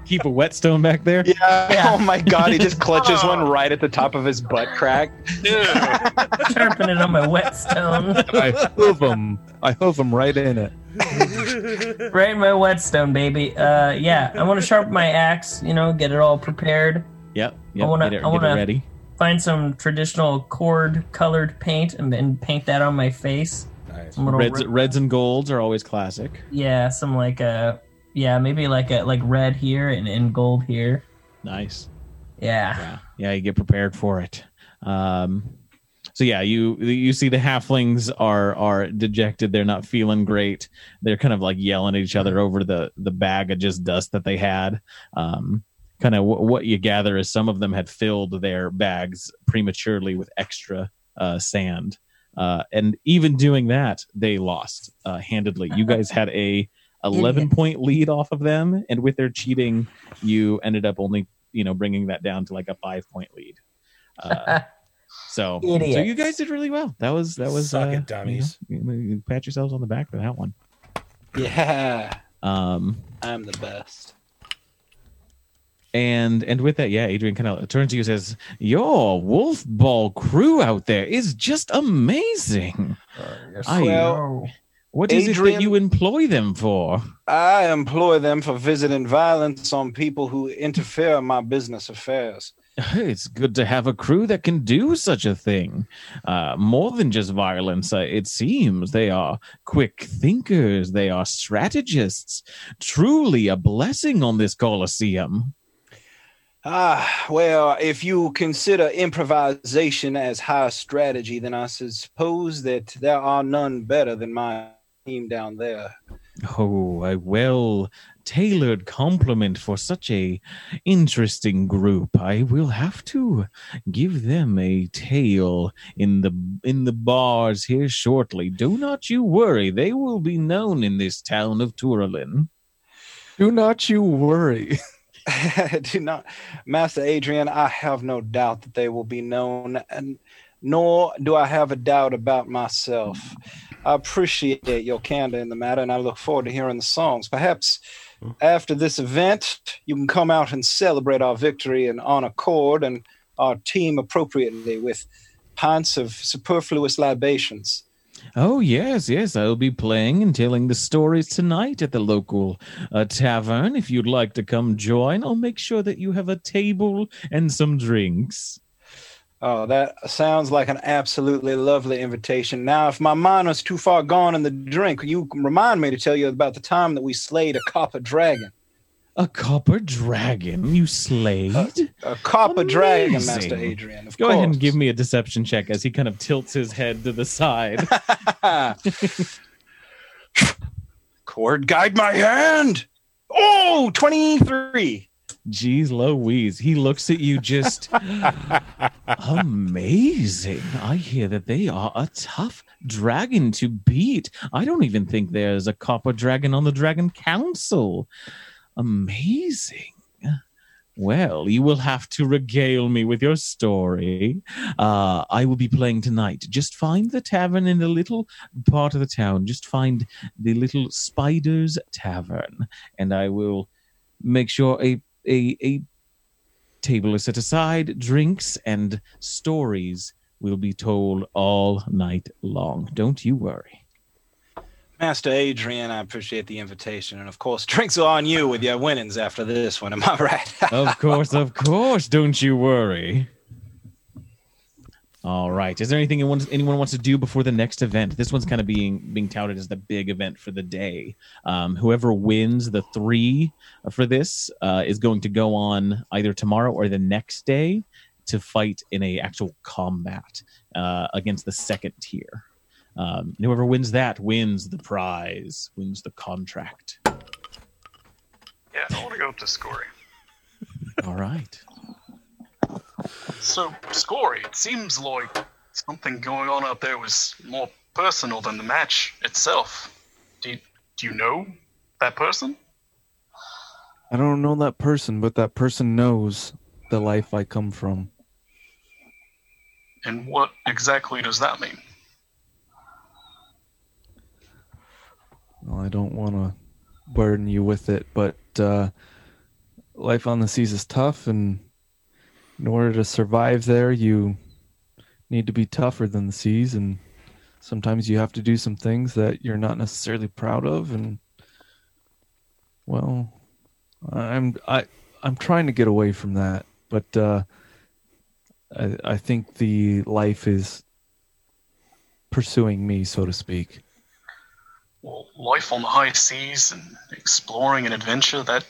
Keep a whetstone back there. Yeah. Yeah. Oh my god, he just clutches one right at the top of his butt crack. sharpen it on my whetstone. I hoof him. I hoof him right in it. right in my whetstone, baby. Uh, yeah, I want to sharpen my axe. You know, get it all prepared. Yep. Yep. wanna- get it, I get it wanna- ready. Find some traditional Kord colored paint and then paint that on my face. Some Reds, red- reds and golds are always classic. yeah, some like a yeah, maybe like a like red here and, and gold here. Nice. Yeah. yeah. Yeah you get prepared for it. Um so yeah you you see the halflings are are dejected. They're not feeling great. They're kind of like yelling at each other over the the bag of just dust that they had. Um kind of w- what you gather is some of them had filled their bags prematurely with extra uh sand. Uh and even doing that they lost uh handedly. You guys had a 11 point lead off of them and with their cheating you ended up only you know bringing that down to like a five point lead uh, so so you guys did really well that was that was Suck uh, it, dummies. you know, you pat yourselves on the back for that one Yeah. um I'm the best. and and with that yeah adrian kind of turns to you and says your wolf ball crew out there is just amazing Yes, I, Oh. What is it that you employ them for? I employ them for visiting violence on people who interfere in my business affairs. It's good to have a crew that can do such a thing. Uh, more than just violence, uh, it seems. They are quick thinkers, they are strategists. Truly a blessing on this Colosseum. Ah, well, if you consider improvisation as high strategy, then I suppose that there are none better than my team down there. Oh, a well tailored compliment for such a interesting group. I will have to give them a tale in the in the bars here shortly. Do not you worry; they will be known in this town of Turalin. Do not you worry. Do not, Master Adrian, I have no doubt that they will be known, and nor do I have a doubt about myself. I appreciate your candor in the matter, and I look forward to hearing the songs. Perhaps after this event, you can come out and celebrate our victory and on accord and our team appropriately with pints of superfluous libations. Oh yes, yes, I'll be playing and telling the stories tonight at the local uh, tavern. If you'd like to come join, I'll make sure that you have a table and some drinks. Oh, that sounds like an absolutely lovely invitation. Now, if my mind was too far gone in the drink, you remind me to tell you about the time that we slayed a copper dragon. A copper dragon you slayed? A copper dragon, Master Adrian. Of Go course. ahead and give me a deception check as he kind of tilts his head to the side. Kord, guide my hand. Oh, 23. Jeez Louise. He looks at you just amazing. I hear that they are a tough dragon to beat. I don't even think there's a copper dragon on the Dragon Council. Amazing. Well, you will have to regale me with your story. Uh, I will be playing tonight. Just find the tavern in the little part of the town. Just find the little Spiders Tavern, and I will make sure a a, a table is set aside, drinks and stories will be told all night long. Don't you worry. Master Adrian, I appreciate the invitation. And of course, drinks are on you with your winnings after this one. Am I right? Of course, of course. Don't you worry. All right. Is there anything anyone, anyone wants to do before the next event? This one's kind of being being touted as the big event for the day. Um, whoever wins the three for this uh, is going to go on either tomorrow or the next day to fight in a actual combat uh, against the second tier. Um, whoever wins that wins the prize, wins the contract. Yeah, I want to go up to Scory. All right. So, Scory, it seems like something going on out there was more personal than the match itself. Do you, do you know that person? I don't know that person, but that person knows the life I come from. And what exactly does that mean? Well, I don't want to burden you with it, but uh, life on the seas is tough, and in order to survive there, you need to be tougher than the seas, and sometimes you have to do some things that you're not necessarily proud of, and well, I'm I I'm trying to get away from that, but uh, I I think the life is pursuing me, so to speak. Well, life on the high seas and exploring and adventure, that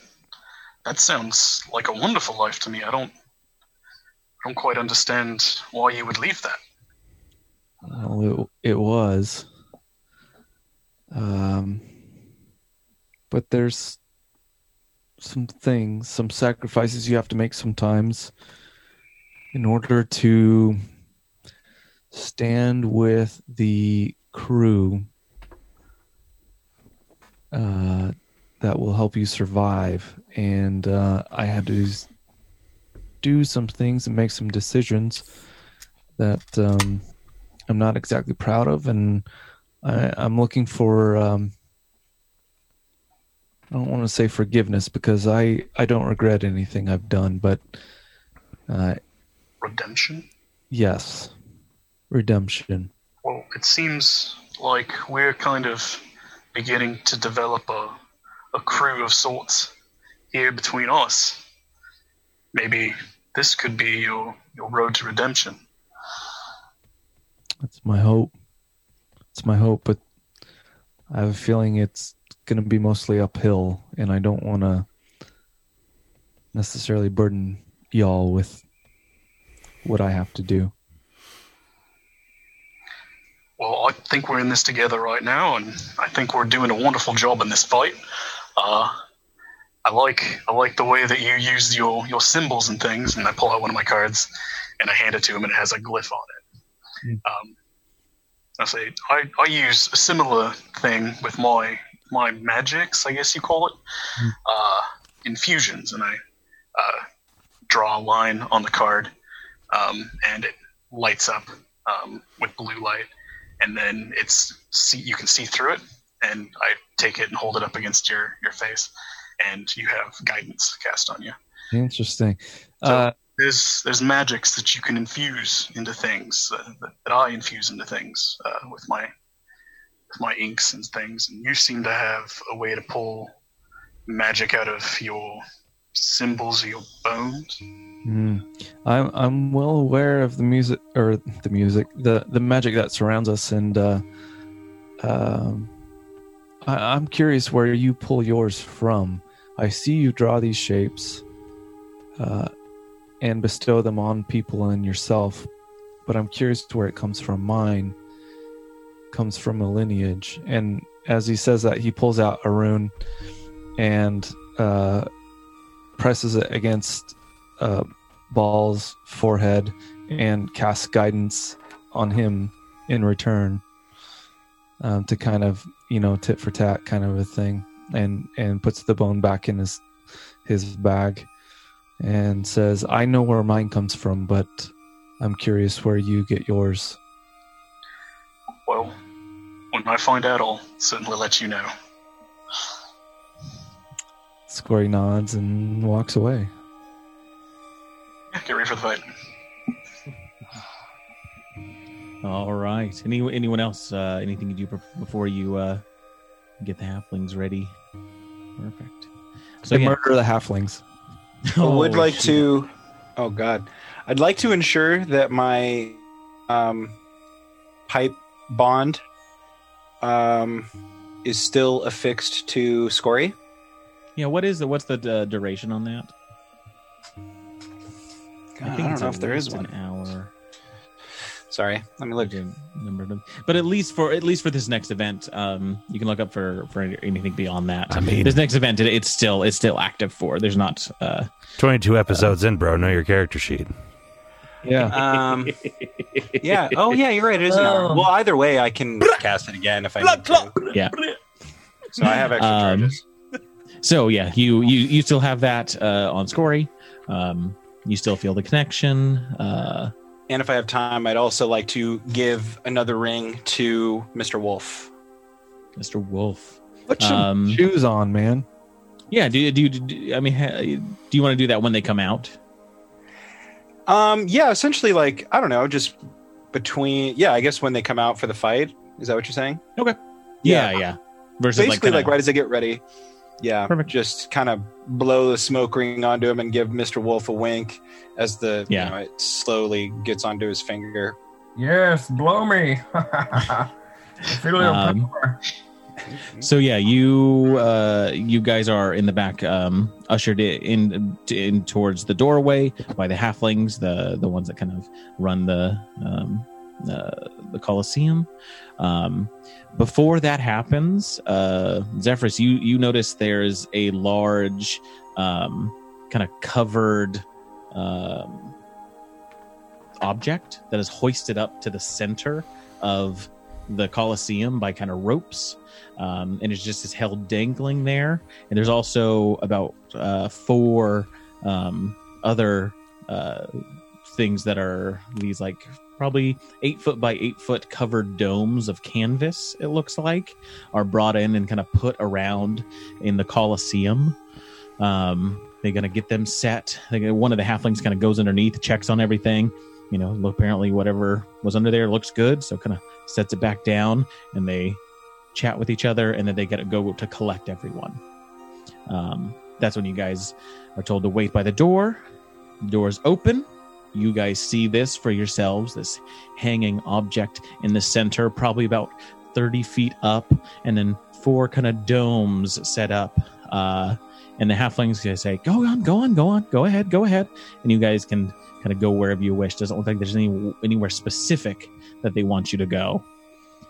that sounds like a wonderful life to me. I don't don't quite understand why you would leave that. Well, it, it was. Um, but there's some things, some sacrifices you have to make sometimes in order to stand with the crew uh, that will help you survive. And uh, I had to do some things and make some decisions that um, I'm not exactly proud of, and I, I'm looking for. Um, I don't want to say forgiveness because I I don't regret anything I've done, but uh, Redemption? yes, redemption. Well, it seems like we're kind of beginning to develop a, a crew of sorts here between us. Maybe this could be your, your road to redemption. That's my hope. It's my hope, but I have a feeling it's going to be mostly uphill, and I don't want to necessarily burden y'all with what I have to do. Well, I think we're in this together right now, and I think we're doing a wonderful job in this fight. Uh, I like I like the way that you use your your symbols and things, and I pull out one of my cards and I hand it to him, and it has a glyph on it. Um, I say I, I use a similar thing with my my magics, I guess you call it, uh, infusions, and I uh, draw a line on the card, um, and it lights up um, with blue light, and then it's see you can see through it, and I take it and hold it up against your your face, and you have guidance cast on you. Interesting. So Uh, there's there's magics that you can infuse into things uh, that, that I infuse into things uh, with my with my inks and things, and you seem to have a way to pull magic out of your symbols or your bones. Hmm. I'm I'm well aware of the music or the music, the the magic that surrounds us, and uh, um, I, I'm curious where you pull yours from. I see you draw these shapes, uh, and bestow them on people and yourself, but I'm curious to where it comes from. Mine comes from a lineage, and as he says that, he pulls out a rune and uh, presses it against uh, Ball's forehead and casts guidance on him in return um, to kind of you know tit for tat kind of a thing and and puts the bone back in his his bag and says i know where mine comes from but i'm curious where you get yours Well, when I find out, I'll certainly let you know. Scory nods and walks away Yeah, get ready for the fight. All right. Any anyone else? Uh, anything you do before you uh, get the halflings ready? Perfect. So they yeah. murder the halflings I would Oh, like shoot. to. Oh God, I'd like to ensure that my um, pipe bond um, is still affixed to Scory. Yeah. What is the what's the uh, duration on that? God, I, don't it's know if there is one. hour. Sorry, let me look. There's a number of them. But at least for at least for this next event, um, you can look up for for anything beyond that. I mean- this next event, it, it's still it's still active for. There's not. Uh, 22 episodes in, bro. Know your character sheet. yeah Um, yeah. Oh, yeah. You're right. It is an hour. Well, either way, I can cast it again if I need to. yeah. So I have extra Um, charges. So yeah, you you you still have that uh, on Scory. Um, you still feel the connection. Uh, And if I have time, I'd also like to give another ring to Mr. Wolf. Mr. Wolf. put some Um, shoes on man Yeah. Do you do, you- do I mean do you want to do that when they come out? Um, yeah, essentially, like I don't know, just between. Yeah, I guess when they come out for the fight. Is that what you're saying? Yeah. Yeah. Yeah. Versus Basically, like, like, kinda- right as they get ready. Yeah, Perfect. just kind of blow the smoke ring onto him and give Mr. Wolf a wink as the Yeah. you know, it slowly gets onto his finger. Yes, blow me. Um. So yeah, you uh, you guys are in the back, um, ushered in in towards the doorway by the halflings, the the ones that kind of run the um, uh, the Colosseum. Um, before that happens, uh, Zephyrus, you you notice there's a large, um, kind of covered um, object that is hoisted up to the center of the Colosseum by kind of ropes um, and it's just is held dangling there. And there's also about uh, four um, other uh, things that are these like probably eight foot by eight foot covered domes of canvas. It looks like are brought in and kind of put around in the Colosseum. Um, they're gonna get them set. One of the halflings kind of goes underneath, checks on everything, you know, apparently whatever was under there looks good, so kind of sets it back down, and they chat with each other, and then they get to go to collect everyone. Um, that's when you guys are told to wait by the door. The doors open. You guys see this for yourselves. This hanging object in the center, probably about thirty feet up, and then four kind of domes set up. Uh, and the halflings gonna say, "Go on, go on, go on, go ahead, go ahead," and you guys can kind of go wherever you wish. Doesn't look like there's any anywhere specific that they want you to go.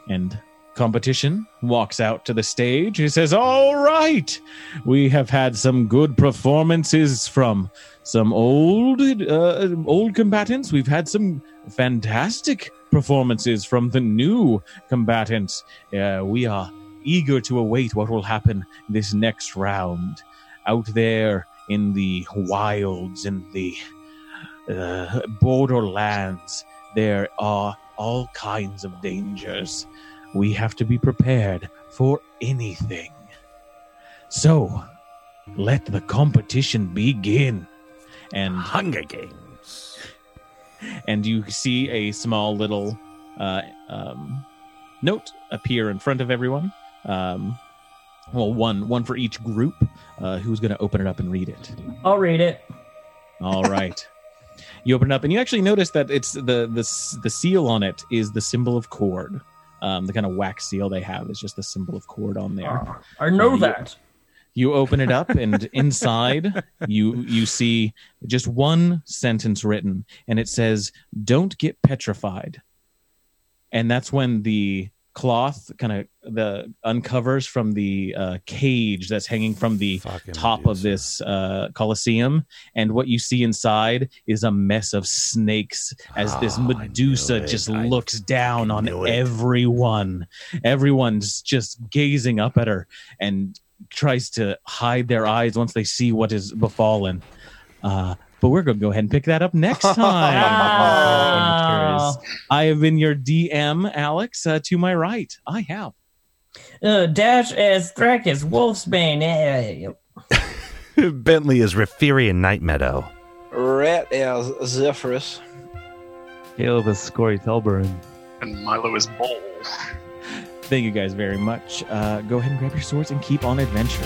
And competition walks out to the stage. He says, "All right, we have had some good performances from some old uh, old combatants. We've had some fantastic performances from the new combatants. Uh, we are eager to await what will happen this next round." out there in the wilds in the uh, borderlands there are all kinds of dangers we have to be prepared for anything so let the competition begin and Hunger Games. and you see a small little uh, um, note appear in front of everyone. Um, well, one one for each group. Uh, who's going to open it up and read it? I'll read it. All right. You open it up, and you actually notice that it's the the the seal on it is the symbol of Kord. Um, the kind of wax seal they have is just the symbol of Kord on there. Ah, I know you- that. You open it up, and inside you you see just one sentence written, and it says, "Don't get petrified." And that's when the cloth kind of the uncovers from the uh, cage that's hanging from the Fucking top of this uh, coliseum, and what you see inside is a mess of snakes as this Oh, I Medusa just I looks down on it. everyone. Everyone's just gazing up at her and tries to hide their eyes once they see what is befallen. Uh, but we're going to go ahead and pick that up next time. Wow. I have been your DM, Alex. Uh, to my right, I have. Uh, Dash as Thrakus, Wolfsbane. eh, Bentley is Referian Night Meadow. Rat as Zephyrus. Caleb is Scory Thelberin. And Milo is Ball. Thank you guys very much. Uh, go ahead and grab your swords and keep on adventure.